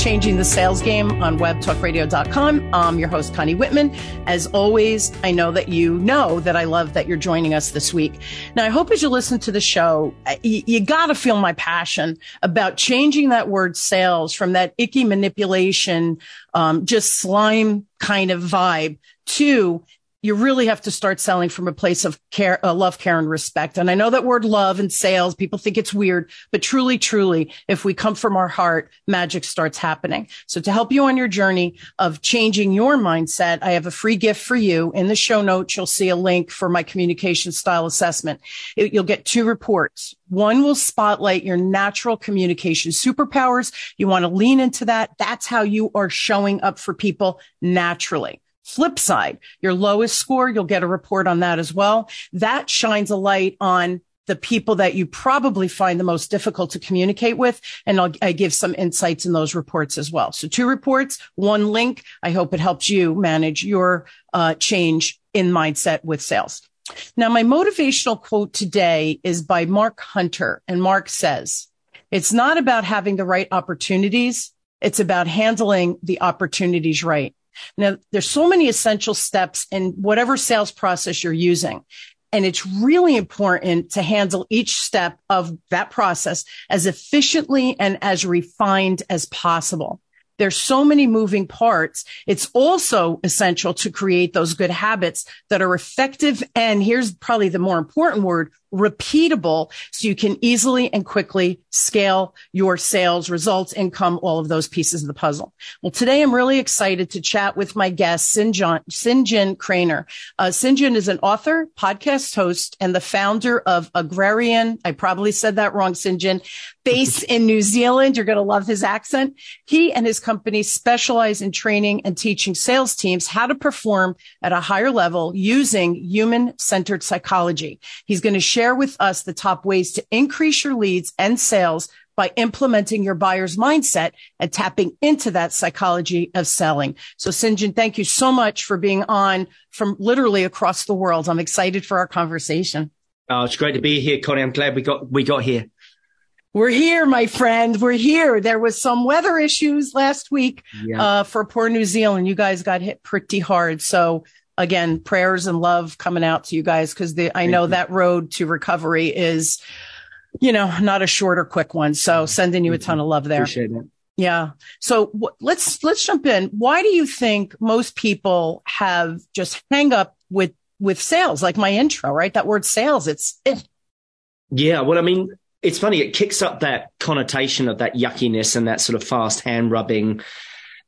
Changing the Sales Game on webtalkradio.com. I'm your host, Connie Whitman. As always, I know that you know that I love that you're joining us this week. Now, I hope as you listen to the show, you, you got to feel my passion about changing that word sales from that icky manipulation, um, just slime kind of vibe to you really have to start selling from a place of care, uh, love, care, and respect. And I know that word love and sales, people think it's weird, but truly, truly, if we come from our heart, magic starts happening. So to help you on your journey of changing your mindset, I have a free gift for you. In the show notes, you'll see a link for my communication style assessment. It, you'll get two reports. One will spotlight your natural communication superpowers. You want to lean into that. That's how you are showing up for people naturally. Flip side, your lowest score, you'll get a report on that as well. That shines a light on the people that you probably find the most difficult to communicate with. And I'll, I give some insights in those reports as well. So two reports, one link. I hope it helps you manage your uh, change in mindset with sales. Now, my motivational quote today is by Mark Hunter. And Mark says, it's not about having the right opportunities. It's about handling the opportunities right. Now, there's so many essential steps in whatever sales process you're using. And it's really important to handle each step of that process as efficiently and as refined as possible. There's so many moving parts. It's also essential to create those good habits that are effective. And here's probably the more important word, repeatable so you can easily and quickly scale your sales results, income, all of those pieces of the puzzle. Well, today I'm really excited to chat with my guest, Sinjan, St John Craner. Uh, St John is an author, podcast host, and the founder of Agrarian. I probably said that wrong, St John, based in New Zealand. You're going to love his accent. He and his company specialize in training and teaching sales teams how to perform at a higher level using human centered psychology. He's going to share share with us the top ways to increase your leads and sales by implementing your buyer's mindset and tapping into that psychology of selling. So St John, thank you so much for being on from literally across the world. I'm excited for our conversation. Oh, it's great to be here, Connie. I'm glad we got, we got here. We're here, my friend. We're here. There was some weather issues last week yeah. uh, for poor New Zealand. You guys got hit pretty hard. So again, prayers and love coming out to you guys because I know that road to recovery is, you know, not a short or quick one. So mm-hmm. sending you a ton of love there. Appreciate it. Yeah. So w- let's let's jump in. Why do you think most people have just hang up with with sales? Like my intro, right? That word sales. It's it. Yeah. Well, I mean, it's funny. It kicks up that connotation of that yuckiness and that sort of fast hand rubbing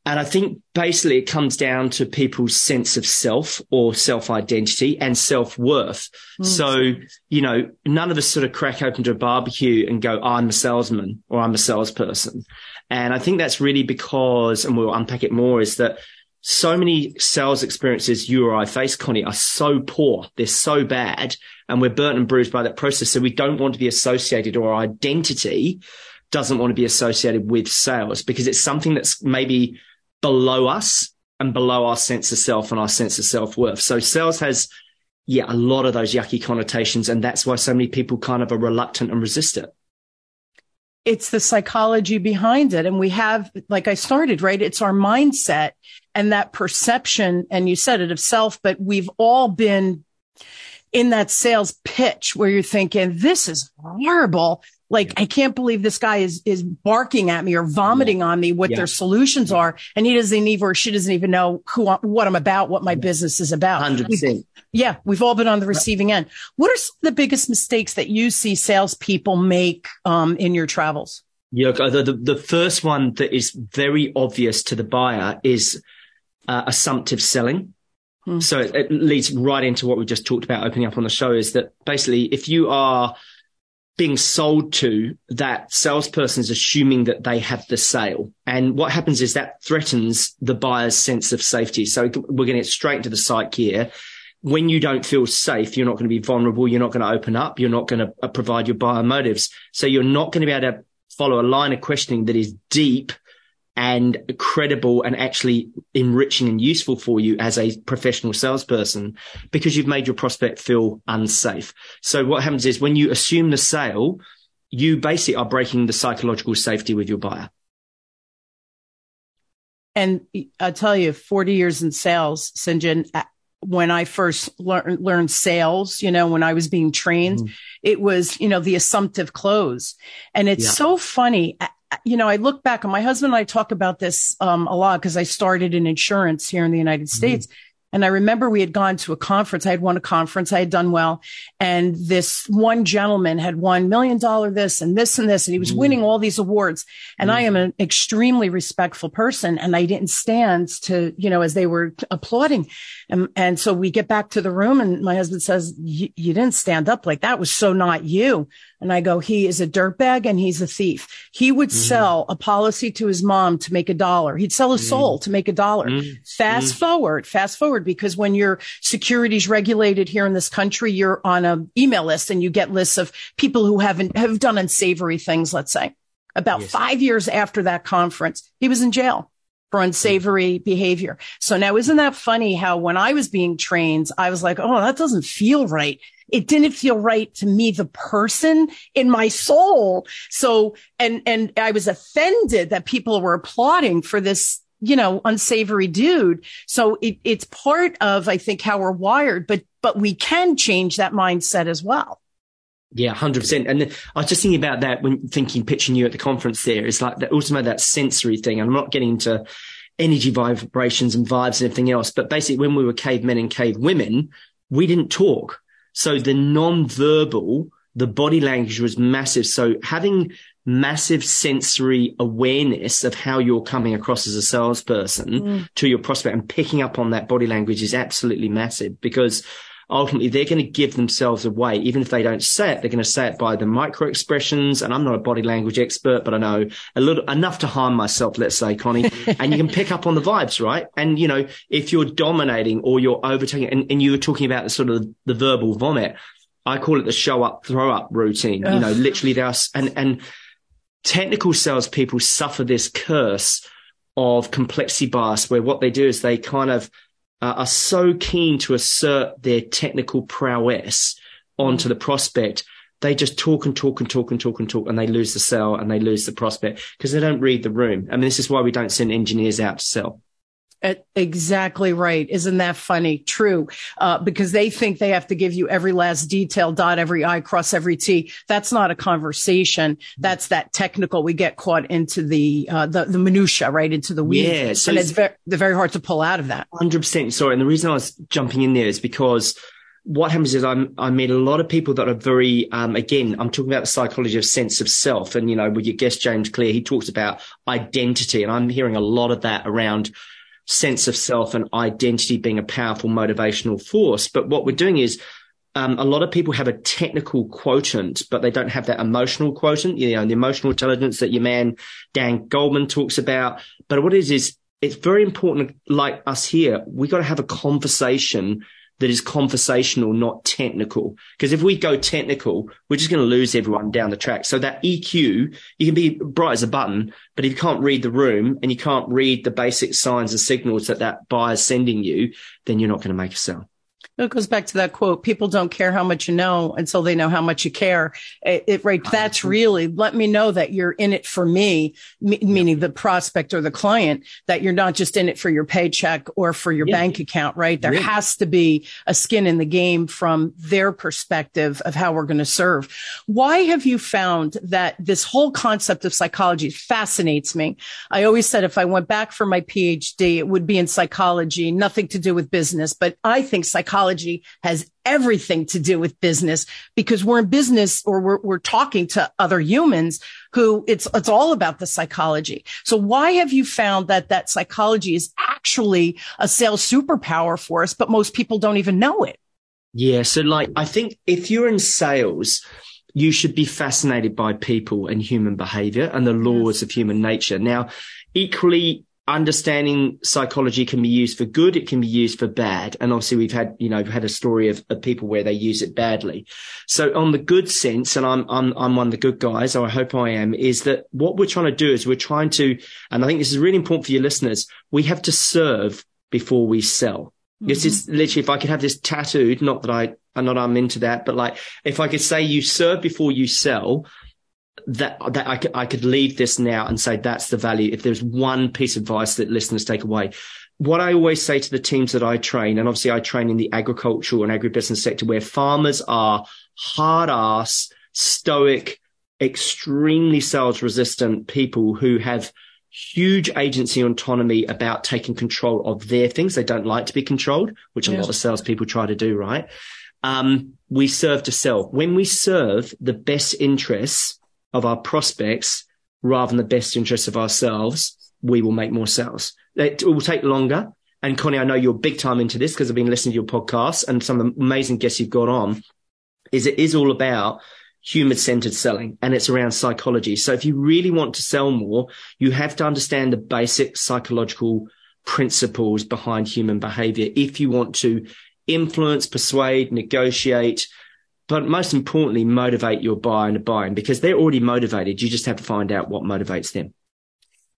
and I think basically it comes down to people's sense of self or self identity and self worth. Mm. So, you know, none of us sort of crack open to a barbecue and go, I'm a salesman or I'm a salesperson. And I think that's really because, and we'll unpack it more, is that so many sales experiences you or I face, Connie, are so poor. They're so bad and we're burnt and bruised by that process. So we don't want to be associated or our identity doesn't want to be associated with sales because it's something that's maybe below us and below our sense of self and our sense of self worth. So sales has, yeah, a lot of those yucky connotations. And that's why so many people kind of are reluctant and resist it. It's the psychology behind it. And we have, like I started, right? It's our mindset and that perception. And you said it of self, but we've all been in that sales pitch where you're thinking, this is horrible. Like, I can't believe this guy is, is barking at me or vomiting yeah. on me what yeah. their solutions yeah. are. And he doesn't even, or she doesn't even know who, what I'm about, what my business is about. 100%. We've, yeah. We've all been on the receiving end. What are some of the biggest mistakes that you see salespeople make, um, in your travels? Yeah. The, the, the first one that is very obvious to the buyer is, uh, assumptive selling. Hmm. So it, it leads right into what we just talked about opening up on the show is that basically if you are, being sold to that salesperson is assuming that they have the sale. And what happens is that threatens the buyer's sense of safety. So we're going to get straight into the psych here. When you don't feel safe, you're not going to be vulnerable. You're not going to open up. You're not going to uh, provide your buyer motives. So you're not going to be able to follow a line of questioning that is deep and credible and actually enriching and useful for you as a professional salesperson because you've made your prospect feel unsafe. So what happens is when you assume the sale, you basically are breaking the psychological safety with your buyer. And I tell you, 40 years in sales, St John, when I first lear- learned sales, you know, when I was being trained, mm. it was, you know, the assumptive close. And it's yeah. so funny. You know, I look back and my husband and I talk about this um, a lot because I started in insurance here in the United mm-hmm. States. Mm. And I remember we had gone to a conference. I had won a conference. I had done well. And this one gentleman had won million dollar this and this and this. And he was mm. winning all these awards. And mm. I am an extremely respectful person. And I didn't stand to, you know, as they were applauding. And, and so we get back to the room and my husband says, you didn't stand up like that was so not you. And I go, he is a dirtbag and he's a thief. He would mm. sell a policy to his mom to make a dollar. He'd sell his mm. soul to make a dollar. Mm. Fast mm. forward, fast forward, because when your securities regulated here in this country, you're on an email list and you get lists of people who haven't, have done unsavory things, let's say. About yes. five years after that conference, he was in jail for unsavory behavior. So now isn't that funny how when I was being trained, I was like, Oh, that doesn't feel right it didn't feel right to me, the person in my soul. So, and, and I was offended that people were applauding for this you know, unsavory dude. So it, it's part of, I think, how we're wired, but, but we can change that mindset as well. Yeah, hundred percent. And I was just thinking about that when thinking, pitching you at the conference there. It's like that also that sensory thing. I'm not getting into energy vibrations and vibes and everything else, but basically when we were cavemen and cave women, we didn't talk. So the non-verbal, the body language was massive. So having massive sensory awareness of how you're coming across as a salesperson mm. to your prospect and picking up on that body language is absolutely massive because ultimately they're going to give themselves away. Even if they don't say it, they're going to say it by the micro expressions. And I'm not a body language expert, but I know a little enough to harm myself, let's say, Connie. and you can pick up on the vibes, right? And, you know, if you're dominating or you're overtaking and, and you were talking about the sort of the verbal vomit, I call it the show up, throw up routine. Ugh. You know, literally there's, and, and technical salespeople suffer this curse of complexity bias where what they do is they kind of uh, are so keen to assert their technical prowess onto the prospect, they just talk and talk and talk and talk and talk and they lose the sell and they lose the prospect because they don't read the room. I mean, this is why we don't send engineers out to sell. Exactly right. Isn't that funny? True. Uh, because they think they have to give you every last detail, dot every I, cross every T. That's not a conversation. That's that technical. We get caught into the, uh, the, the minutia, right? Into the weeds. Yeah. So and it's very, they're very hard to pull out of that. 100%. Sorry. And the reason I was jumping in there is because what happens is I'm, I meet a lot of people that are very, um, again, I'm talking about the psychology of sense of self. And, you know, with your guest, James Clear, he talks about identity. And I'm hearing a lot of that around sense of self and identity being a powerful motivational force. But what we're doing is um, a lot of people have a technical quotient, but they don't have that emotional quotient, you know, the emotional intelligence that your man Dan Goleman talks about. But what it is, is it's very important, like us here, we got to have a conversation that is conversational, not technical. Because if we go technical, we're just going to lose everyone down the track. So that EQ, you can be bright as a button, but if you can't read the room and you can't read the basic signs and signals that that buyer's sending you, then you're not going to make a sale. It goes back to that quote. People don't care how much you know until they know how much you care. It, it right. That's really, let me know that you're in it for me, m- meaning the prospect or the client, that you're not just in it for your paycheck or for your yeah. bank account, right? There yeah. has to be a skin in the game from their perspective of how we're going to serve. Why have you found that this whole concept of psychology fascinates me? I always said if I went back for my PhD, it would be in psychology, nothing to do with business, but I think psychology psychology has everything to do with business because we're in business or we're, we're talking to other humans who it's, it's all about the psychology. So why have you found that that psychology is actually a sales superpower for us, but most people don't even know it? Yeah. So like, I think if you're in sales, you should be fascinated by people and human behavior and the laws of human nature. Now, equally, understanding psychology can be used for good. It can be used for bad. And obviously we've had, you know, we've had a story of, of people where they use it badly. So on the good sense, and I'm, I'm, I'm one of the good guys, or I hope I am, is that what we're trying to do is we're trying to, and I think this is really important for your listeners. We have to serve before we sell. Mm-hmm. This is literally, if I could have this tattooed, not that I, I'm not, I'm into that, but like, if I could say you serve before you sell, that that I could, I could leave this now and say that's the value. If there's one piece of advice that listeners take away, what I always say to the teams that I train, and obviously I train in the agricultural and agribusiness sector where farmers are hard ass, stoic, extremely sales resistant people who have huge agency autonomy about taking control of their things. They don't like to be controlled, which yes. a lot of salespeople try to do, right? Um, we serve to sell. When we serve the best interests of our prospects rather than the best interests of ourselves, we will make more sales. It will take longer. And Connie, I know you're big time into this because I've been listening to your podcast and some of the amazing guests you've got on. Is it is all about human centered selling and it's around psychology. So if you really want to sell more, you have to understand the basic psychological principles behind human behavior. If you want to influence, persuade, negotiate, but most importantly, motivate your buyer into buying because they're already motivated. You just have to find out what motivates them.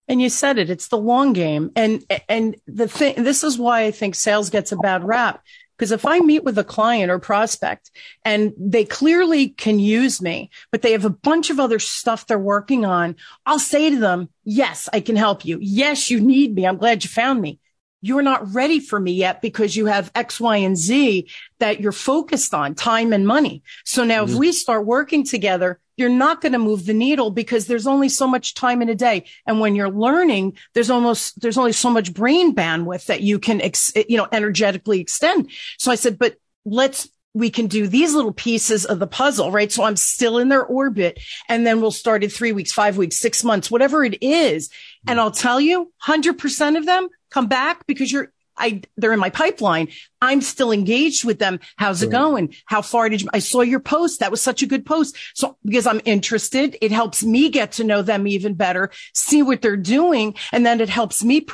And you said it, it's the long game. And, and the thing, this is why I think sales gets a bad rap because if I meet with a client or prospect and they clearly can use me, but they have a bunch of other stuff they're working on, I'll say to them, yes, I can help you. Yes, you need me. I'm glad you found me. You're not ready for me yet because you have X, Y, and Z that you're focused on time and money. So now mm-hmm. if we start working together, you're not going to move the needle because there's only so much time in a day. And when you're learning, there's almost, there's only so much brain bandwidth that you can, ex, you know, energetically extend. So I said, but let's, we can do these little pieces of the puzzle, right? So I'm still in their orbit and then we'll start in three weeks, five weeks, six months, whatever it is. And I'll tell you, hundred percent of them come back because you're, I, they're in my pipeline. I'm still engaged with them. How's it going? How far did you, I saw your post. That was such a good post. So because I'm interested, it helps me get to know them even better, see what they're doing. And then it helps me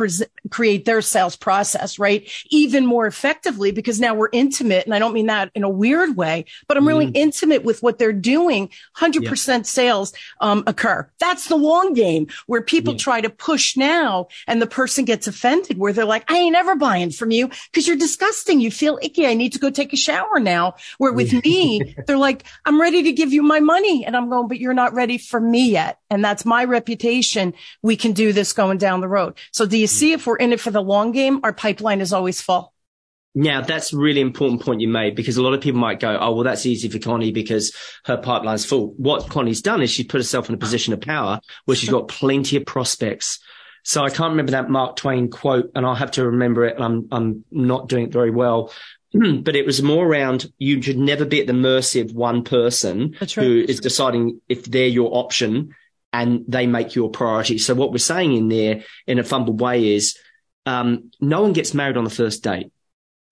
create their sales process, right? Even more effectively because now we're intimate. And I don't mean that in a weird way, but I'm really mm. intimate with what they're doing. 100% yeah. sales, um, occur. That's the long game where people yeah. try to push now and the person gets offended where they're like, I ain't ever buying from you because you're disgusting you feel icky. I need to go take a shower now. Where with me, they're like, I'm ready to give you my money. And I'm going, but you're not ready for me yet. And that's my reputation. We can do this going down the road. So do you mm. see if we're in it for the long game, our pipeline is always full. Now that's a really important point you made because a lot of people might go, Oh, well, that's easy for Connie because her pipeline's full. What Connie's done is she put herself in a position of power where she's got plenty of prospects so I can't remember that Mark Twain quote, and I'll have to remember it. I'm I'm not doing it very well. but it was more around you should never be at the mercy of one person right. who is deciding if they're your option and they make your priority. So what we're saying in there in a fumbled way is um, no one gets married on the first date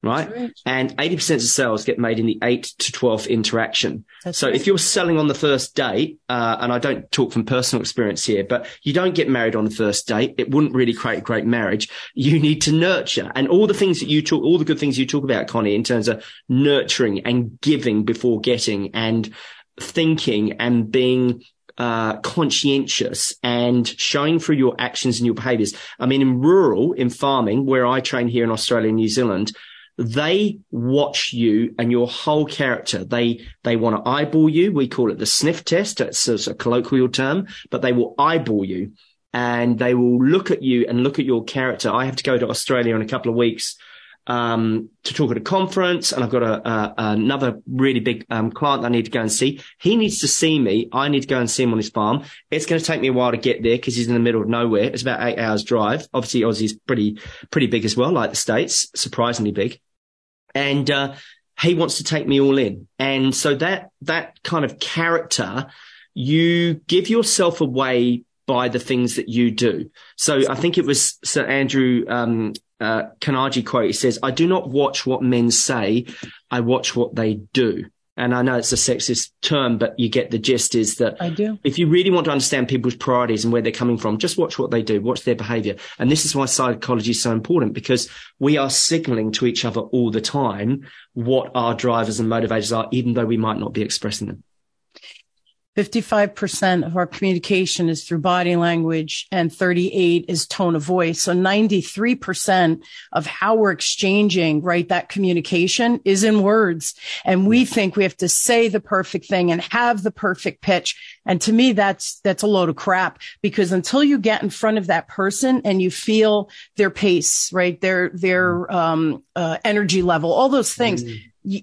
right? And 80% of sales get made in the 8 to 12 interaction. That's so right. if you're selling on the first date, uh, and I don't talk from personal experience here, but you don't get married on the first date. It wouldn't really create a great marriage. You need to nurture and all the things that you talk, all the good things you talk about, Connie, in terms of nurturing and giving before getting and thinking and being uh, conscientious and showing through your actions and your behaviors. I mean, in rural, in farming, where I train here in Australia and New Zealand, they watch you and your whole character. They, they want to eyeball you. We call it the sniff test. It's a colloquial term, but they will eyeball you and they will look at you and look at your character. I have to go to Australia in a couple of weeks. Um, to talk at a conference and I've got a, a another really big, um, client I need to go and see. He needs to see me. I need to go and see him on his farm. It's going to take me a while to get there because he's in the middle of nowhere. It's about eight hours drive. Obviously Aussie's pretty, pretty big as well, like the States, surprisingly big and uh, he wants to take me all in. And so that that kind of character, you give yourself away by the things that you do. So I think it was Sir Andrew um, uh, Carnegie quote. He says, "I do not watch what men say; I watch what they do." And I know it's a sexist term, but you get the gist is that I do. if you really want to understand people's priorities and where they're coming from, just watch what they do, watch their behavior. And this is why psychology is so important because we are signaling to each other all the time what our drivers and motivators are, even though we might not be expressing them. 55% of our communication is through body language and 38 is tone of voice. So 93% of how we're exchanging, right, that communication is in words. And we think we have to say the perfect thing and have the perfect pitch. And to me, that's, that's a load of crap because until you get in front of that person and you feel their pace, right, their, their, um, uh, energy level, all those things, mm. you,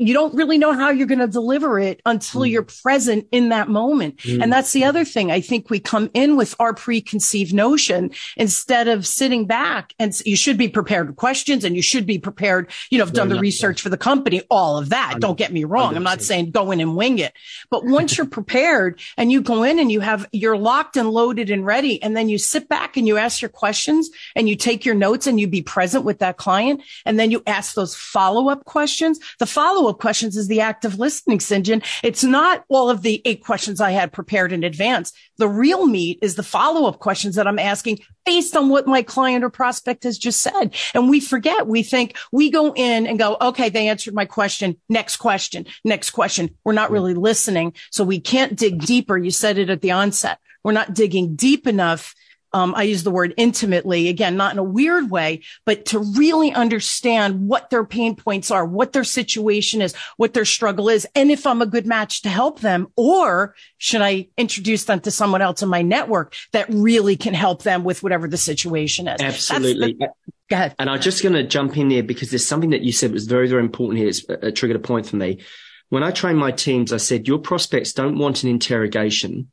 you don't really know how you're going to deliver it until mm. you're present in that moment. Mm. And that's the other thing. I think we come in with our preconceived notion instead of sitting back and you should be prepared with questions and you should be prepared, you know, have done the research for the company, all of that. Don't get me wrong. I'm not saying go in and wing it, but once you're prepared and you go in and you have, you're locked and loaded and ready. And then you sit back and you ask your questions and you take your notes and you be present with that client. And then you ask those follow up questions. The follow up questions is the active listening, St. It's not all of the eight questions I had prepared in advance. The real meat is the follow up questions that I'm asking based on what my client or prospect has just said. And we forget, we think we go in and go, okay, they answered my question. Next question, next question. We're not really listening. So we can't dig deeper. You said it at the onset. We're not digging deep enough um, I use the word intimately again, not in a weird way, but to really understand what their pain points are, what their situation is, what their struggle is, and if I'm a good match to help them, or should I introduce them to someone else in my network that really can help them with whatever the situation is? Absolutely. The, go ahead. And I'm just going to jump in there because there's something that you said was very, very important here. It's a, a triggered a point for me. When I train my teams, I said, your prospects don't want an interrogation.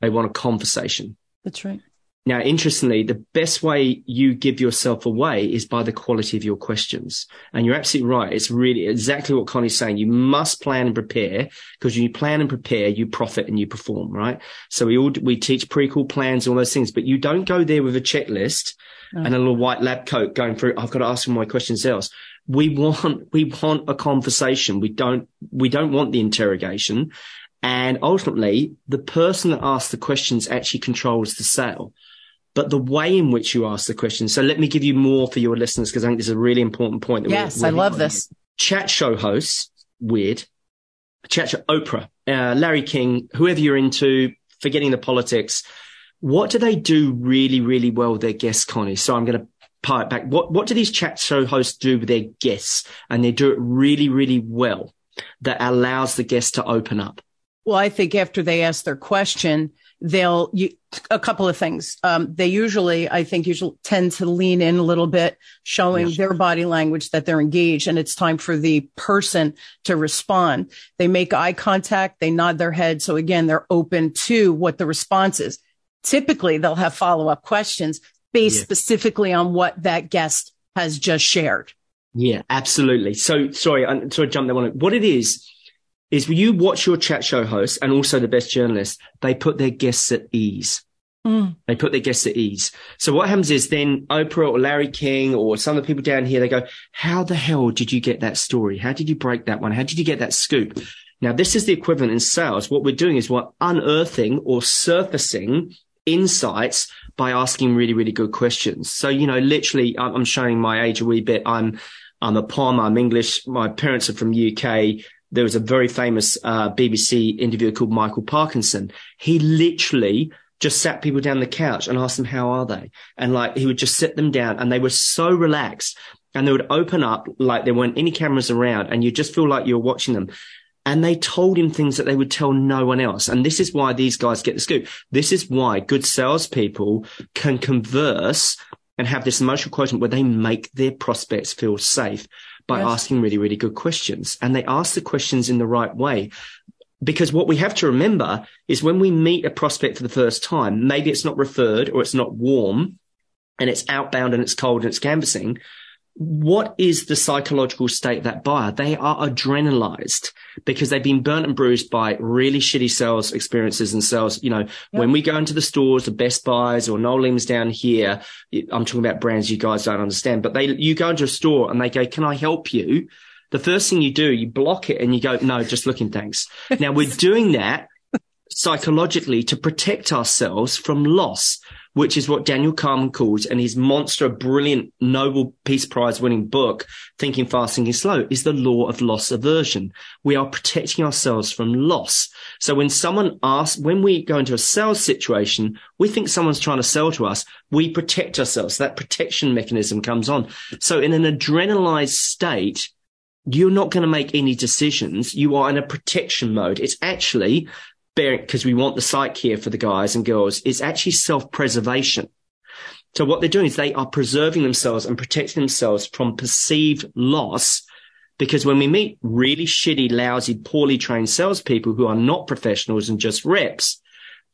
They want a conversation. That's right. Now, interestingly, the best way you give yourself away is by the quality of your questions. And you're absolutely right. It's really exactly what Connie's saying. You must plan and prepare because when you plan and prepare, you profit and you perform, right? So we all, we teach pre-call plans and all those things, but you don't go there with a checklist and a little white lab coat going through. I've got to ask my questions else. We want, we want a conversation. We don't, we don't want the interrogation. And ultimately, the person that asks the questions actually controls the sale but the way in which you ask the question. So let me give you more for your listeners because I think this is a really important point. yes, I love this. Chat show hosts, weird. Chat show, Oprah, uh, Larry King, whoever you're into, forgetting the politics. What do they do really, really well with their guests, Connie? So I'm going to pile it back. What, what do these chat show hosts do with their guests? And they do it really, really well that allows the guests to open up. Well, I think after they ask their question, they'll you, a couple of things. Um, they usually, I think, usually tend to lean in a little bit, showing yes. their body language that they're engaged, and it's time for the person to respond. They make eye contact, they nod their head, so again, they're open to what the response is. Typically, they'll have follow up questions based yes. specifically on what that guest has just shared. Yeah, absolutely. So sorry, I'm sorry, jump there one. What it is is when you watch your chat show hosts and also the best journalists, they put their guests at ease. Mm. They put their guests at ease. So what happens is then Oprah or Larry King or some of the people down here, they go, how the hell did you get that story? How did you break that one? How did you get that scoop? Now, this is the equivalent in sales. What we're doing is we're unearthing or surfacing insights by asking really, really good questions. So, you know, literally, I'm showing my age a wee bit. I'm, I'm a POM. I'm English. My parents are from UK there was a very famous uh, BBC interviewer called Michael Parkinson. He literally just sat people down the couch and asked them, how are they? And like, he would just sit them down and they were so relaxed and they would open up like there weren't any cameras around and you just feel like you're watching them. And they told him things that they would tell no one else. And this is why these guys get the scoop. This is why good salespeople can converse and have this emotional quotient where they make their prospects feel safe by yes. asking really, really good questions. And they ask the questions in the right way. Because what we have to remember is when we meet a prospect for the first time, maybe it's not referred or it's not warm and it's outbound and it's cold and it's canvassing what is the psychological state of that buyer? They are adrenalized because they've been burnt and bruised by really shitty sales experiences and sales. You know, yep. when we go into the stores, the Best Buys or Noel Leeming's down here, I'm talking about brands you guys don't understand, but they, you go into a store and they go, can I help you? The first thing you do, you block it and you go, no, just looking, thanks. now we're doing that psychologically to protect ourselves from loss which is what Daniel Kahneman calls, and his monster, brilliant Nobel Peace Prize winning book, Thinking Fast, Thinking Slow, is the law of loss aversion. We are protecting ourselves from loss. So when someone asks, when we go into a sales situation, we think someone's trying to sell to us, we protect ourselves. That protection mechanism comes on. So in an adrenalized state, you're not going to make any decisions. You are in a protection mode. It's actually because we want the psyche here for the guys and girls, it's actually self-preservation. So what they're doing is they are preserving themselves and protecting themselves from perceived loss. Because when we meet really shitty, lousy, poorly trained salespeople who are not professionals and just reps,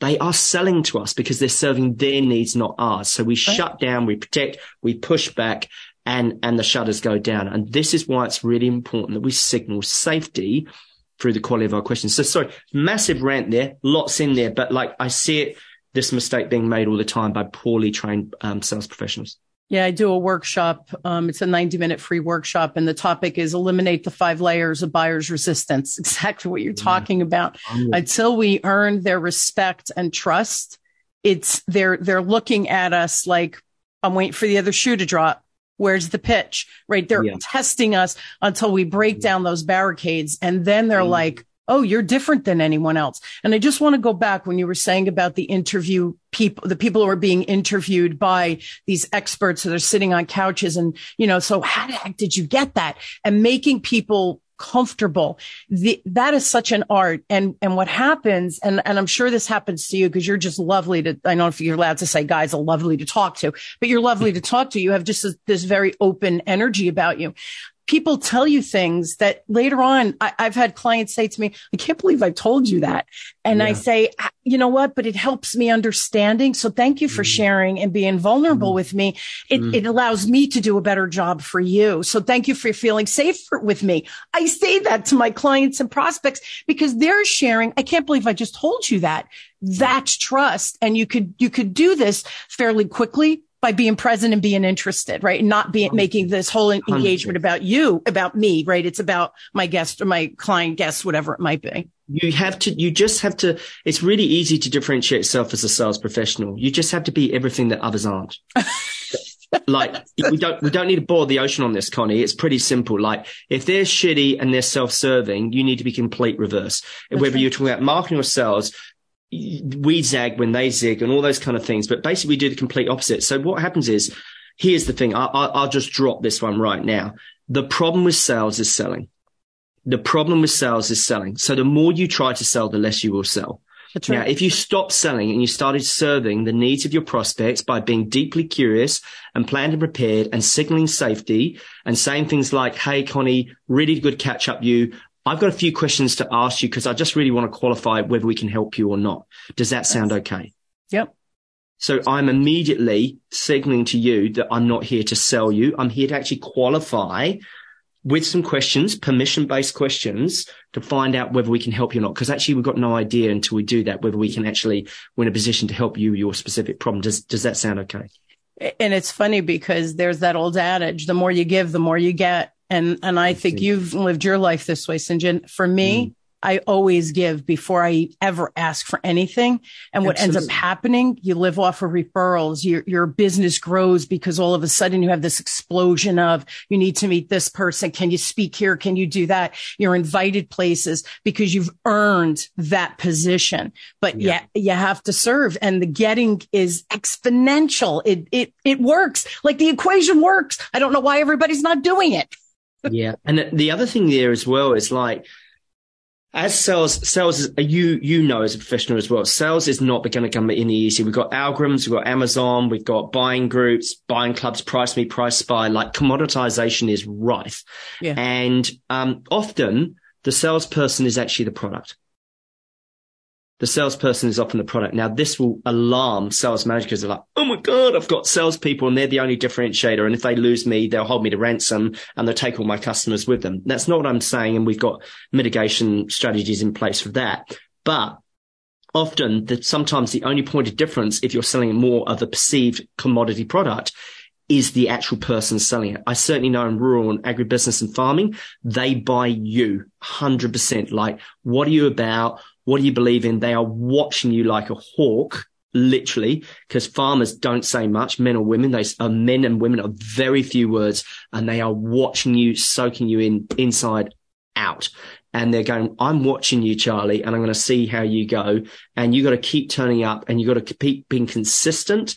they are selling to us because they're serving their needs, not ours. So we right. shut down, we protect, we push back and, and the shutters go down. And this is why it's really important that we signal safety through the quality of our questions. So sorry, massive rant there, lots in there, but like I see it, this mistake being made all the time by poorly trained um, sales professionals. Yeah, I do a workshop. Um, it's a 90 minute free workshop and the topic is eliminate the five layers of buyer's resistance. Exactly what you're yeah. talking about. Until we earn their respect and trust, it's they're, they're looking at us like I'm waiting for the other shoe to drop. Where's the pitch? Right. They're yeah. testing us until we break down those barricades. And then they're mm. like, Oh, you're different than anyone else. And I just want to go back when you were saying about the interview people, the people who are being interviewed by these experts that are sitting on couches. And, you know, so how the heck did you get that? And making people comfortable. The, that is such an art. And, and what happens, and, and I'm sure this happens to you because you're just lovely to, I don't know if you're allowed to say guys are lovely to talk to, but you're lovely to talk to. You have just this very open energy about you people tell you things that later on I, have had clients say to me, I can't believe I told you that. And yeah. I say, you know what? But it helps me understanding. So thank you for mm. sharing and being vulnerable mm. with me. It, mm. it allows me to do a better job for you. So thank you for feeling safe with me. I say that to my clients and prospects because they're sharing. I can't believe I just told you that. That's trust. And you could, you could do this fairly quickly by being present and being interested, right? Not being making this whole engagement about you, about me, right? It's about my guest or my client guest, whatever it might be. You have to, you just have to, it's really easy to differentiate yourself as a sales professional. You just have to be everything that others aren't. like we don't we don't need to boil the ocean on this, Connie. It's pretty simple. Like if they're shitty and they're self-serving, you need to be complete reverse. That's Whether right. you're talking about marketing or sales, we zag when they zig and all those kind of things. But basically, we do the complete opposite. So what happens is, here's the thing. I, I, will just drop this one right now. The problem with sales is selling. The problem with sales is selling. So the more you try to sell, the less you will sell. That's right. Now, if you stop selling and you started serving the needs of your prospects by being deeply curious and planned and prepared and signaling safety and saying things like, Hey, Connie, really good catch up you. I've got a few questions to ask you because I just really want to qualify whether we can help you or not. Does that sound okay? Yep. So I'm immediately signaling to you that I'm not here to sell you. I'm here to actually qualify with some questions, permission based questions to find out whether we can help you or not. Cause actually we've got no idea until we do that, whether we can actually, we're in a position to help you, your specific problem. Does, does that sound okay? And it's funny because there's that old adage, the more you give, the more you get. And, and I think you've lived your life this way. John. For me, mm. I always give before I ever ask for anything. And what Absolutely. ends up happening, you live off of referrals. Your, your business grows because all of a sudden you have this explosion of you need to meet this person. Can you speak here? Can you do that? You're invited places because you've earned that position, but yeah, you have to serve and the getting is exponential. It, it, it works. Like the equation works. I don't know why everybody's not doing it. Yeah. And the other thing there as well is like, as sales, sales is, you, you know, as a professional as well, sales is not going to come any easy. We've got algorithms, we've got Amazon, we've got buying groups, buying clubs, PriceMe, price spy, like commoditization is rife. Yeah. And, um, often the salesperson is actually the product the salesperson is often the product. Now, this will alarm sales managers they're like, Oh my God, I've got salespeople and they're the only differentiator. And if they lose me, they'll hold me to ransom and they'll take all my customers with them. That's not what I'm saying. And we've got mitigation strategies in place for that. But often that sometimes the only point of difference, if you're selling more of a perceived commodity product, is the actual person selling it. I certainly know in rural and agribusiness and farming, they buy you 100%. Like, what are you about? What do you believe in? They are watching you like a hawk literally, because farmers don't say much, men or women. They are uh, men and women are very few words and they are watching you, soaking you in inside out. And they're going, I'm watching you, Charlie, and I'm going to see how you go. And you got to keep turning up and you got to keep being consistent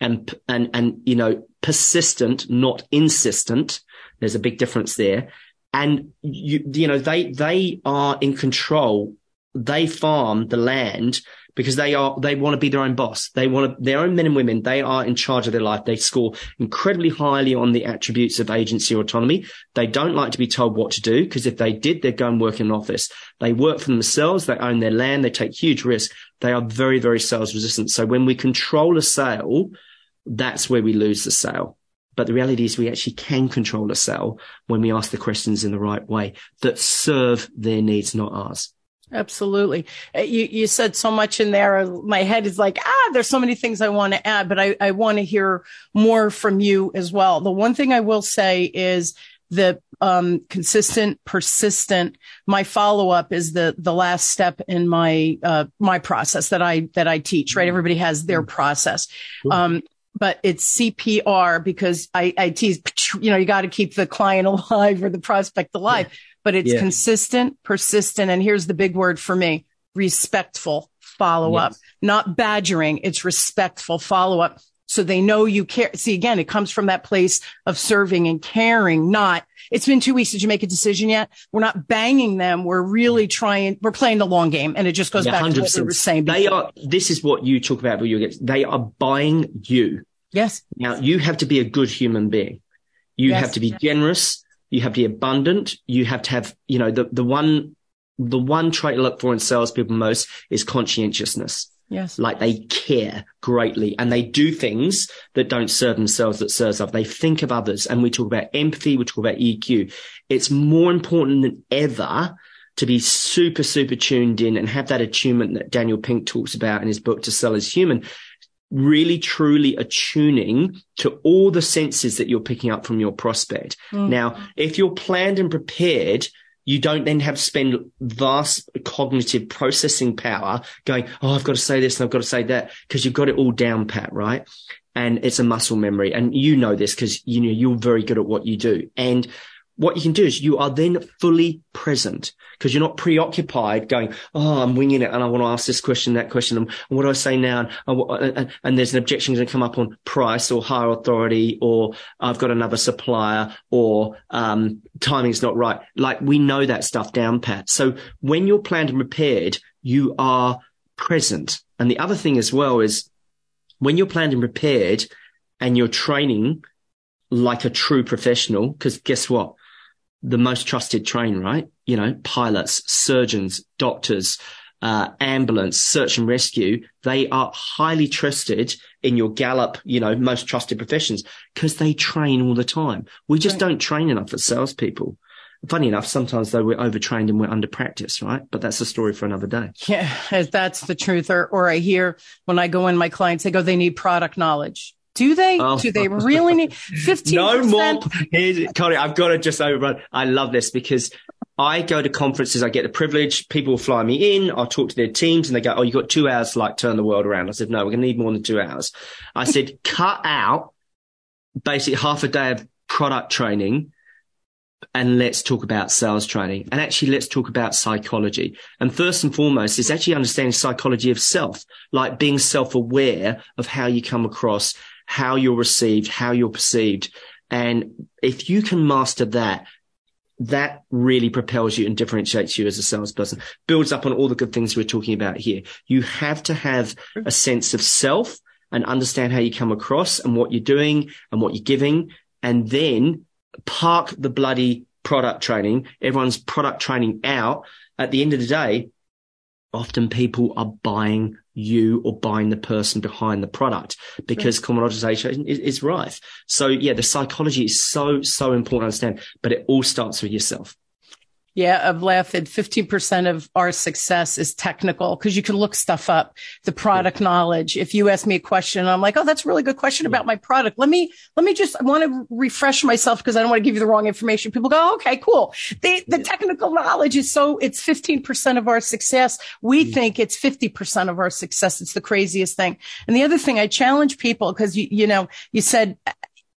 and, and, and, you know, persistent, not insistent. There's a big difference there. And you, you know, they, they are in control. They farm the land because they are, they want to be their own boss. They want to, their own men and women. They are in charge of their life. They score incredibly highly on the attributes of agency or autonomy. They don't like to be told what to do because if they did, they'd go and work in an office. They work for themselves. They own their land. They take huge risks. They are very, very sales resistant. So when we control a sale, that's where we lose the sale. But the reality is we actually can control a sale when we ask the questions in the right way that serve their needs, not ours. Absolutely. Uh, you, you said so much in there. My head is like, ah, there's so many things I want to add, but I, I want to hear more from you as well. The one thing I will say is the um, consistent, persistent. My follow up is the the last step in my uh, my process that I that I teach. Right, everybody has their mm-hmm. process. Um, but it's CPR because I, I tease, you know, you got to keep the client alive or the prospect alive. Yeah but it's yeah. consistent, persistent. And here's the big word for me, respectful follow up, yes. not badgering. It's respectful follow up. So they know you care. See, again, it comes from that place of serving and caring, not, it's been two weeks. Did you make a decision yet? We're not banging them. We're really mm-hmm. trying, we're playing the long game. And it just goes yeah, back 100%. to what we were saying. Before. They are, this is what you talk about, you get, they are buying you. Yes. Now you have to be a good human being. You yes. have to be generous you have to be abundant. You have to have, you know, the, the one, the one trait I look for in salespeople most is conscientiousness. Yes. Like they care greatly and they do things that don't serve themselves, that serves others. They think of others. And we talk about empathy. We talk about EQ. It's more important than ever to be super, super tuned in and have that attunement that Daniel Pink talks about in his book to sell is human really truly attuning to all the senses that you're picking up from your prospect. Mm. Now, if you're planned and prepared, you don't then have to spend vast cognitive processing power going, Oh, I've got to say this and I've got to say that because you've got it all down pat, right? And it's a muscle memory. And you know this because you know, you're very good at what you do. And what you can do is you are then fully present because you're not preoccupied going, Oh, I'm winging it and I want to ask this question, that question. And what do I say now? And, and, and there's an objection going to come up on price or higher authority or I've got another supplier or, um, timing's not right. Like we know that stuff down pat. So when you're planned and prepared, you are present. And the other thing as well is when you're planned and prepared and you're training like a true professional, because guess what? The most trusted train, right? You know, pilots, surgeons, doctors, uh, ambulance, search and rescue, they are highly trusted in your Gallup, you know, most trusted professions because they train all the time. We just right. don't train enough as salespeople. Funny enough, sometimes though we're overtrained and we're under practice, right? But that's a story for another day. Yeah, that's the truth. Or, or I hear when I go in, my clients, they go, they need product knowledge. Do they? Oh. Do they really need 15 No more. Here's, Connie, I've got to just overrun. I love this because I go to conferences. I get the privilege. People fly me in. I'll talk to their teams and they go, Oh, you've got two hours to like turn the world around. I said, no, we're going to need more than two hours. I said, cut out basically half a day of product training and let's talk about sales training and actually let's talk about psychology. And first and foremost is actually understanding psychology of self, like being self aware of how you come across how you're received, how you're perceived. And if you can master that, that really propels you and differentiates you as a salesperson, builds up on all the good things we're talking about here. You have to have a sense of self and understand how you come across and what you're doing and what you're giving. And then park the bloody product training, everyone's product training out. At the end of the day, often people are buying you or buying the person behind the product because right. commoditization is, is rife. So yeah, the psychology is so, so important to understand, but it all starts with yourself. Yeah, I've laughed 15% of our success is technical because you can look stuff up, the product yeah. knowledge. If you ask me a question, I'm like, Oh, that's a really good question yeah. about my product. Let me, let me just, I want to refresh myself because I don't want to give you the wrong information. People go, oh, okay, cool. The, the yeah. technical knowledge is so it's 15% of our success. We mm. think it's 50% of our success. It's the craziest thing. And the other thing I challenge people because you, you know, you said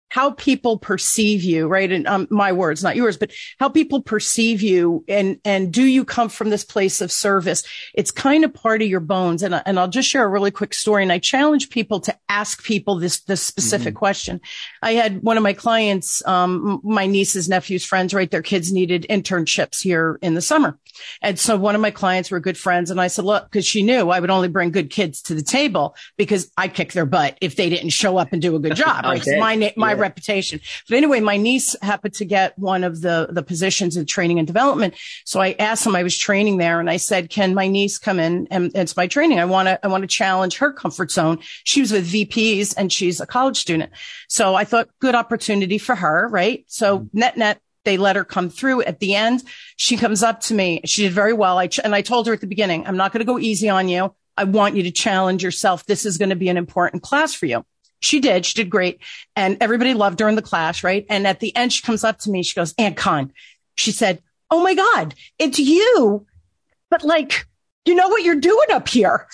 how people perceive you, right? And um, my words, not yours, but how people perceive you and, and do you come from this place of service? It's kind of part of your bones. And, and I'll just share a really quick story. And I challenge people to ask people this, this specific mm-hmm. question. I had one of my clients, um, my nieces, nephews, friends, right? Their kids needed internships here in the summer. And so one of my clients were good friends. And I said, look, cause she knew I would only bring good kids to the table because I kick their butt if they didn't show up and do a good job. Right. okay. my, my yeah. reputation. But anyway, my niece happened to get one of the, the positions in training and development. So I asked them, I was training there and I said, can my niece come in and it's my training. I want to, I want to challenge her comfort zone. She was with VPs and she's a college student. So I thought good opportunity for her. Right. So mm-hmm. net net, they let her come through at the end. She comes up to me. She did very well. I ch- and I told her at the beginning, I'm not going to go easy on you. I want you to challenge yourself. This is going to be an important class for you. She did. She did great. And everybody loved her in the class, right? And at the end, she comes up to me. She goes, Aunt Con, she said, Oh my God, it's you. But like, you know what you're doing up here?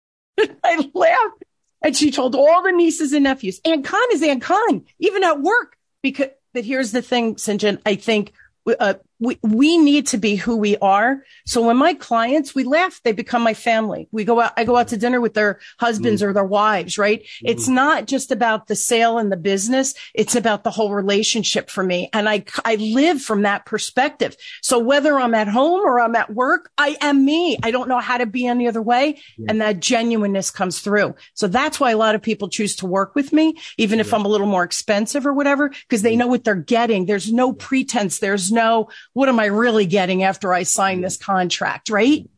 I laughed. And she told all the nieces and nephews, Aunt Con is Aunt Con, even at work. Because, but here's the thing, St. John, I think uh, we, we need to be who we are. So when my clients, we laugh, they become my family. We go out, I go out to dinner with their husbands mm. or their wives, right? Mm. It's not just about the sale and the business. It's about the whole relationship for me. And I, I live from that perspective. So whether I'm at home or I'm at work, I am me. I don't know how to be any other way. Yeah. And that genuineness comes through. So that's why a lot of people choose to work with me, even yeah. if I'm a little more expensive or whatever, because they know what they're getting. There's no pretense. There's no, what am I really getting after I sign this contract, right?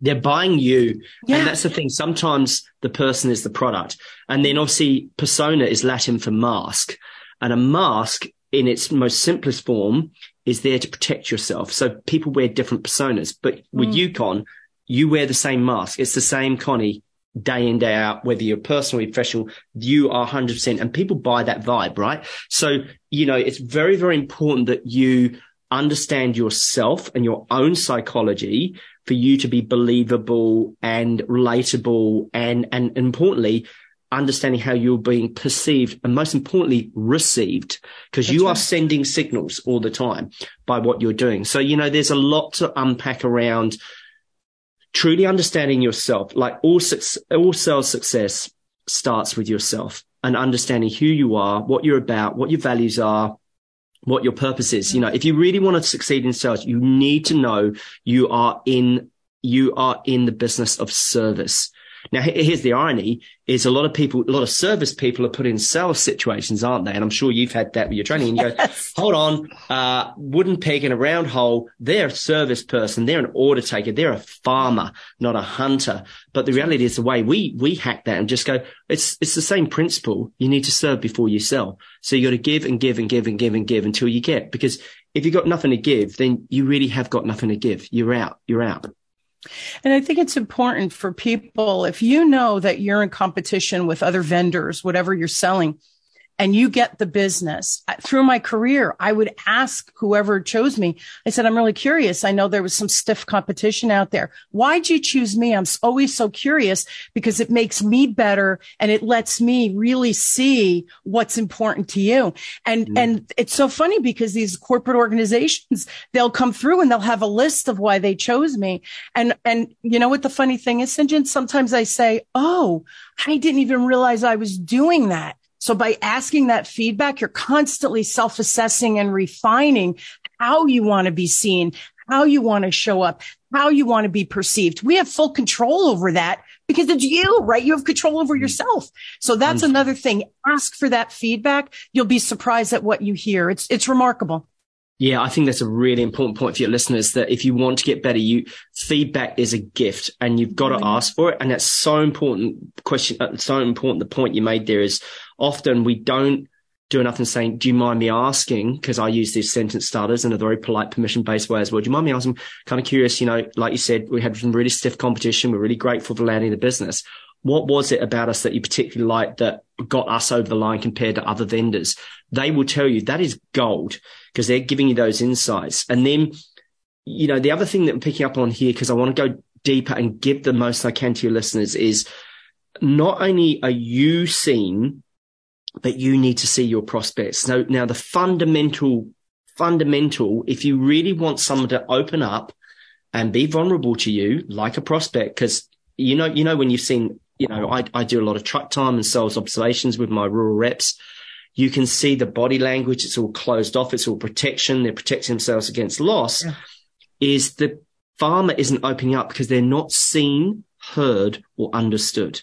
They're buying you. Yeah. And that's the thing. Sometimes the person is the product. And then obviously persona is Latin for mask. And a mask in its most simplest form is there to protect yourself. So people wear different personas, but with mm. UConn, you wear the same mask. It's the same Connie day in, day out, whether you're personal or professional, you are 100% and people buy that vibe, right? So, you know, it's very, very important that you understand yourself and your own psychology for you to be believable and relatable and, and importantly, understanding how you're being perceived and most importantly, received because you right. are sending signals all the time by what you're doing. So, you know, there's a lot to unpack around truly understanding yourself. Like all, all sales success starts with yourself and understanding who you are, what you're about, what your values are, what your purpose is. You know, if you really want to succeed in sales, you need to know you are in, you are in the business of service. Now, here's the irony is a lot of people, a lot of service people are put in sales situations, aren't they? And I'm sure you've had that with your training. And you yes. go, hold on, uh, wooden peg in a round hole. They're a service person. They're an order taker. They're a farmer, not a hunter. But the reality is the way we, we hack that and just go, it's, it's the same principle. You need to serve before you sell. So you got to give and give and give and give and give until you get, because if you've got nothing to give, then you really have got nothing to give. You're out. You're out. And I think it's important for people, if you know that you're in competition with other vendors, whatever you're selling, and you get the business. Through my career, I would ask whoever chose me. I said, I'm really curious. I know there was some stiff competition out there. Why'd you choose me? I'm always so curious because it makes me better and it lets me really see what's important to you. And, mm. and it's so funny because these corporate organizations, they'll come through and they'll have a list of why they chose me. And, and you know what the funny thing is, St. John? Sometimes I say, Oh, I didn't even realize I was doing that. So by asking that feedback, you're constantly self-assessing and refining how you want to be seen, how you want to show up, how you want to be perceived. We have full control over that because it's you, right? You have control over mm-hmm. yourself. So that's mm-hmm. another thing. Ask for that feedback. You'll be surprised at what you hear. It's, it's remarkable. Yeah, I think that's a really important point for your listeners that if you want to get better, you feedback is a gift and you've got to ask for it. And that's so important question. Uh, so important. The point you made there is often we don't doing nothing saying, do you mind me asking? Because I use these sentence starters in a very polite permission based way as well. Do you mind me asking? Kind of curious, you know, like you said, we had some really stiff competition. We're really grateful for landing the business. What was it about us that you particularly liked that got us over the line compared to other vendors? They will tell you that is gold because they're giving you those insights. And then, you know, the other thing that I'm picking up on here, because I want to go deeper and give the most I can to your listeners is not only are you seen but you need to see your prospects. So now the fundamental, fundamental, if you really want someone to open up and be vulnerable to you, like a prospect, because you know, you know, when you've seen, you know, I, I do a lot of truck time and sales observations with my rural reps. You can see the body language. It's all closed off. It's all protection. They're protecting themselves against loss. Yeah. Is the farmer isn't opening up because they're not seen, heard or understood.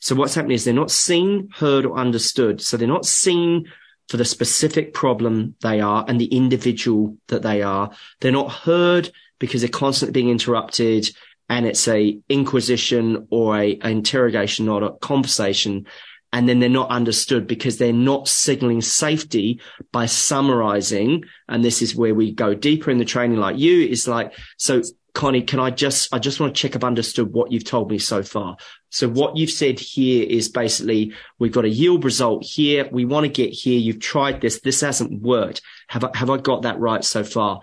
So what's happening is they're not seen, heard or understood. So they're not seen for the specific problem they are and the individual that they are. They're not heard because they're constantly being interrupted and it's a inquisition or a, a interrogation, not a conversation. And then they're not understood because they're not signaling safety by summarizing. And this is where we go deeper in the training like you is like, so Connie, can I just, I just want to check I've understood what you've told me so far. So what you've said here is basically, we've got a yield result here. We want to get here. You've tried this. This hasn't worked. Have I, have I got that right so far?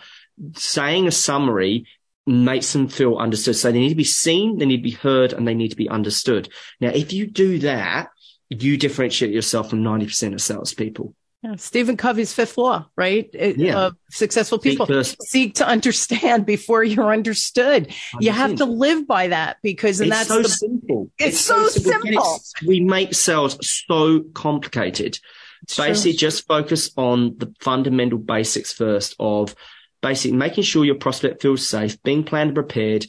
Saying a summary makes them feel understood. So they need to be seen, they need to be heard, and they need to be understood. Now, if you do that, you differentiate yourself from 90% of salespeople. Yeah, Stephen Covey's fifth law, right? Yeah. Uh, successful people seek to understand before you're understood. You have to live by that because, and it's that's so the, simple. It's, it's so, so simple. simple. We make sales so complicated. It's Basically, true. just focus on the fundamental basics first of basically making sure your prospect feels safe, being planned and prepared,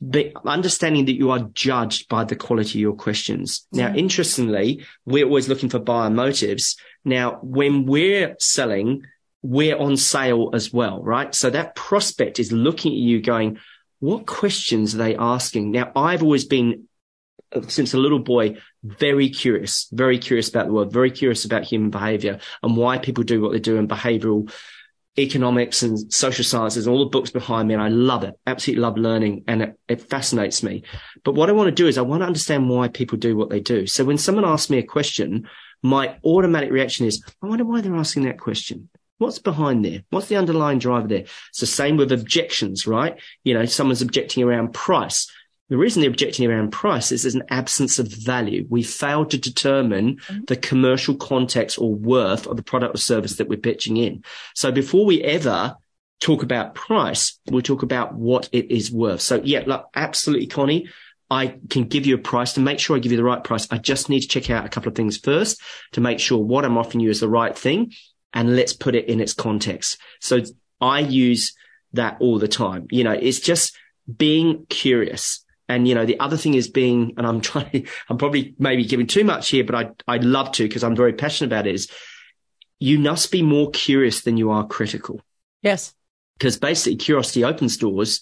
but understanding that you are judged by the quality of your questions. Now, interestingly, we're always looking for buyer motives. Now, when we're selling, we're on sale as well, right? So that prospect is looking at you going, what questions are they asking? Now, I've always been, since a little boy, very curious, very curious about the world, very curious about human behavior and why people do what they do in behavioral economics and social sciences, all the books behind me. And I love it. Absolutely love learning and it, it, fascinates me. But what I want to do is I want to understand why people do what they do. So when someone asks me a question, my automatic reaction is, I wonder why they're asking that question. What's behind there? What's the underlying driver there? It's the same with objections, right? You know, someone's objecting around price. The reason they're objecting around price is there's an absence of value. We failed to determine mm-hmm. the commercial context or worth of the product or service that we're pitching in. So before we ever talk about price, we'll talk about what it is worth. So yeah, look, absolutely, Connie. I can give you a price to make sure I give you the right price. I just need to check out a couple of things first to make sure what I'm offering you is the right thing. And let's put it in its context. So I use that all the time. You know, it's just being curious and, you know, the other thing is being, and I'm trying, I'm probably maybe giving too much here, but I, I'd love to because I'm very passionate about it is you must be more curious than you are critical. Yes. Because basically curiosity opens doors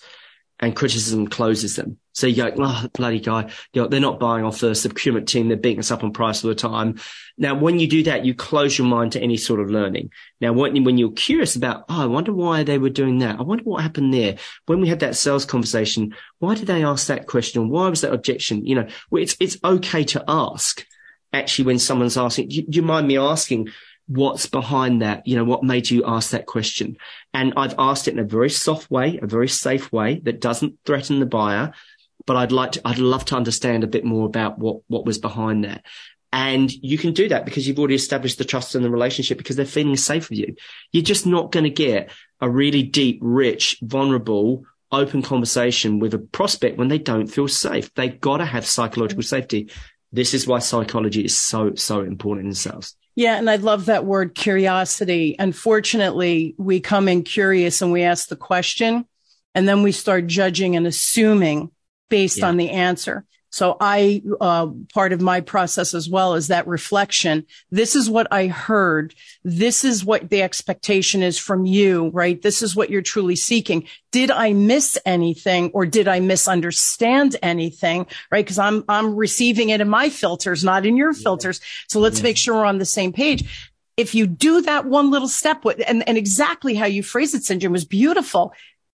and criticism closes them. So you go, oh, bloody guy, you know, they're not buying off us. The procurement team, they're beating us up on price all the time. Now, when you do that, you close your mind to any sort of learning. Now, when, when you're curious about, oh, I wonder why they were doing that. I wonder what happened there. When we had that sales conversation, why did they ask that question? Why was that objection? You know, it's, it's okay to ask actually when someone's asking, do you mind me asking? what's behind that? You know, what made you ask that question? And I've asked it in a very soft way, a very safe way that doesn't threaten the buyer. But I'd like to, I'd love to understand a bit more about what, what was behind that. And you can do that because you've already established the trust in the relationship because they're feeling safe with you. You're just not going to get a really deep, rich, vulnerable, open conversation with a prospect when they don't feel safe. They've got to have psychological safety. This is why psychology is so, so important in sales. Yeah, and I love that word curiosity. Unfortunately, we come in curious and we ask the question, and then we start judging and assuming based yeah. on the answer. So I, uh, part of my process as well is that reflection. This is what I heard. This is what the expectation is from you, right? This is what you're truly seeking. Did I miss anything or did I misunderstand anything? Right. Cause I'm, I'm receiving it in my filters, not in your filters. So let's yeah. make sure we're on the same page. if you do that one little step and, and exactly how you phrase it. John was beautiful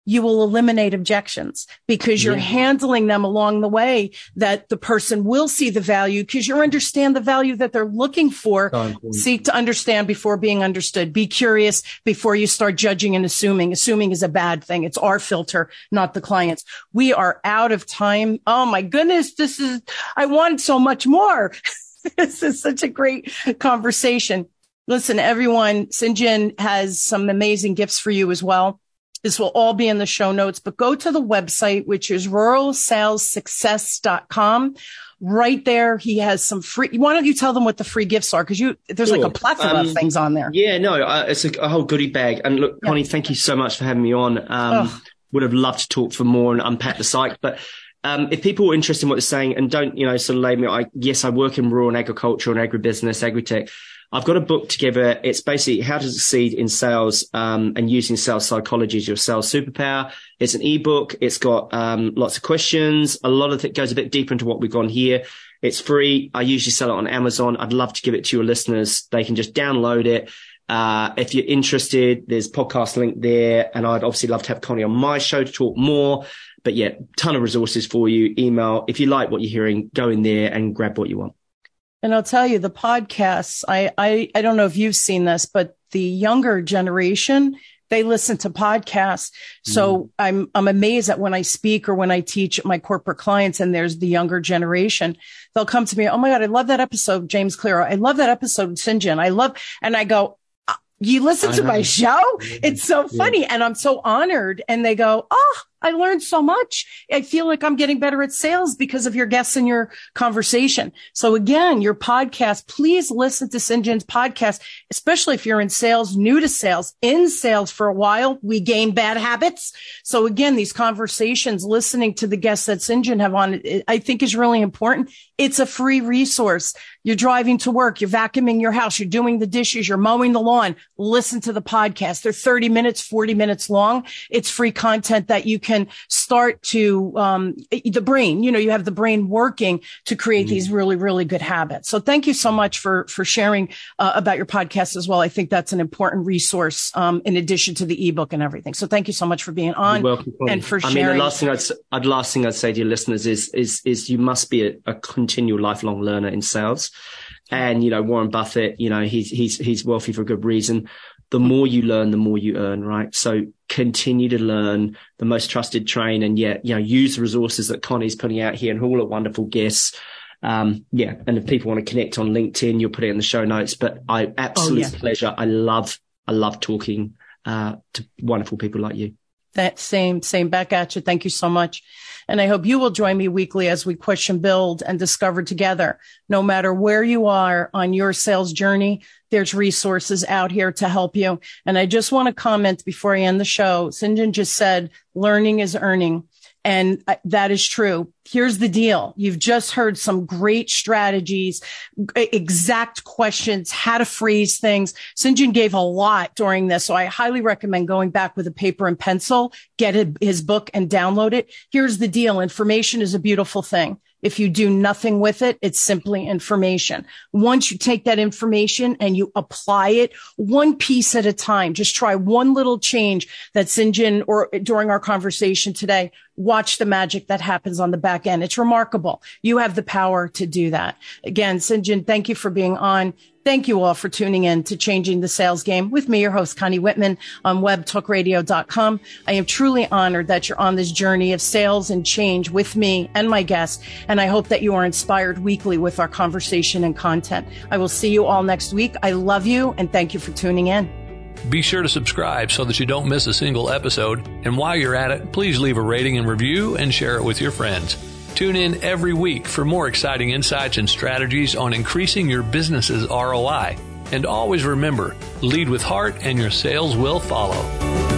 you will eliminate objections because you're yeah. handling them along the way that the person will see the value because you understand the value that they're looking for. Seek to understand before being understood. Be curious before you start judging and assuming. Assuming is a bad thing. It's our filter, not the client's. We are out of time. Oh my goodness. This is, I want so much more. this is such a great conversation. Listen, everyone. John has some amazing gifts for you as well. This will all be in the show notes, but go to the website, which is ruralsalessuccess.com. Right there, he has some free. Why don't you tell them what the free gifts are? Because you there's sure. like a plethora um, of things on there. Yeah, no, uh, it's a, a, whole goodie bag. And look, yeah. Connie, thank you so much for having me on. Um, oh. Would have loved to talk for more and unpack the site, but um, if people are interested in what they're saying and don't, you know, sort of label me, I, yes, I work in rural and agriculture and agribusiness, agri-tech. I've got a book together. It's basically how to succeed in sales um, and using sales psychology as your sales superpower. It's an ebook. It's got um, lots of questions. A lot of it goes a bit deeper into what we've gone here. It's free. I usually sell it on Amazon. I'd love to give it to your listeners. They can just download it. Uh, if you're interested, there's podcast link there. And I'd obviously love to have Connie on my show to talk more. But yeah, ton of resources for you. Email. If you like what you're hearing, go in there and grab what you want. And I'll tell you the podcasts, I, I, I don't know if you've seen this, but the younger generation, they listen to podcasts. So mm. I'm, I'm amazed that when I speak or when I teach my corporate clients and there's the younger generation, they'll come to me. Oh my God, I love that episode, James Clear. I love that episode. John. I love, and I go, you listen to my show? It's so funny. Yeah. And I'm so honored. And they go, Oh, I learned so much. I feel like I'm getting better at sales because of your guests and your conversation. So again, your podcast, please listen to. John's podcast, especially if you're in sales, new to sales, in sales for a while. We gain bad habits. So again, these conversations, listening to the guests that. John have on, I think is really important. It's a free resource. You're driving to work. You're vacuuming your house. You're doing the dishes. You're mowing the lawn. Listen to the podcast. They're 30 minutes, 40 minutes long. It's free content that you can start to, um, the brain, you know, you have the brain working to create mm-hmm. these really, really good habits. So thank you so much for, for sharing uh, about your podcast as well. I think that's an important resource, um, in addition to the ebook and everything. So thank you so much for being on welcome, and for sharing. I mean, the last thing I'd, I'd, last thing I'd say to your listeners is, is, is you must be a, a continual lifelong learner in sales. And, you know, Warren Buffett, you know, he's, he's, he's wealthy for a good reason the more you learn, the more you earn, right? So continue to learn the most trusted train and yet, you know, use the resources that Connie's putting out here and all the wonderful guests. Um, yeah. And if people want to connect on LinkedIn, you'll put it in the show notes, but I absolute oh, yeah. pleasure. I love, I love talking, uh, to wonderful people like you. That same, same back at you. Thank you so much. And I hope you will join me weekly as we question, build and discover together. No matter where you are on your sales journey, there's resources out here to help you. And I just want to comment before I end the show. John just said learning is earning. And that is true. Here's the deal. You've just heard some great strategies, exact questions, how to phrase things. John gave a lot during this. So I highly recommend going back with a paper and pencil, get his book and download it. Here's the deal. Information is a beautiful thing. If you do nothing with it, it's simply information. Once you take that information and you apply it one piece at a time, just try one little change that's in or during our conversation today. Watch the magic that happens on the back end. It's remarkable. You have the power to do that. Again. John, thank you for being on. Thank you all for tuning in to Changing the Sales Game with me, your host, Connie Whitman on webtalkradio.com. I am truly honored that you're on this journey of sales and change with me and my guests. And I hope that you are inspired weekly with our conversation and content. I will see you all next week. I love you and thank you for tuning in. Be sure to subscribe so that you don't miss a single episode. And while you're at it, please leave a rating and review and share it with your friends. Tune in every week for more exciting insights and strategies on increasing your business's ROI. And always remember, lead with heart and your sales will follow.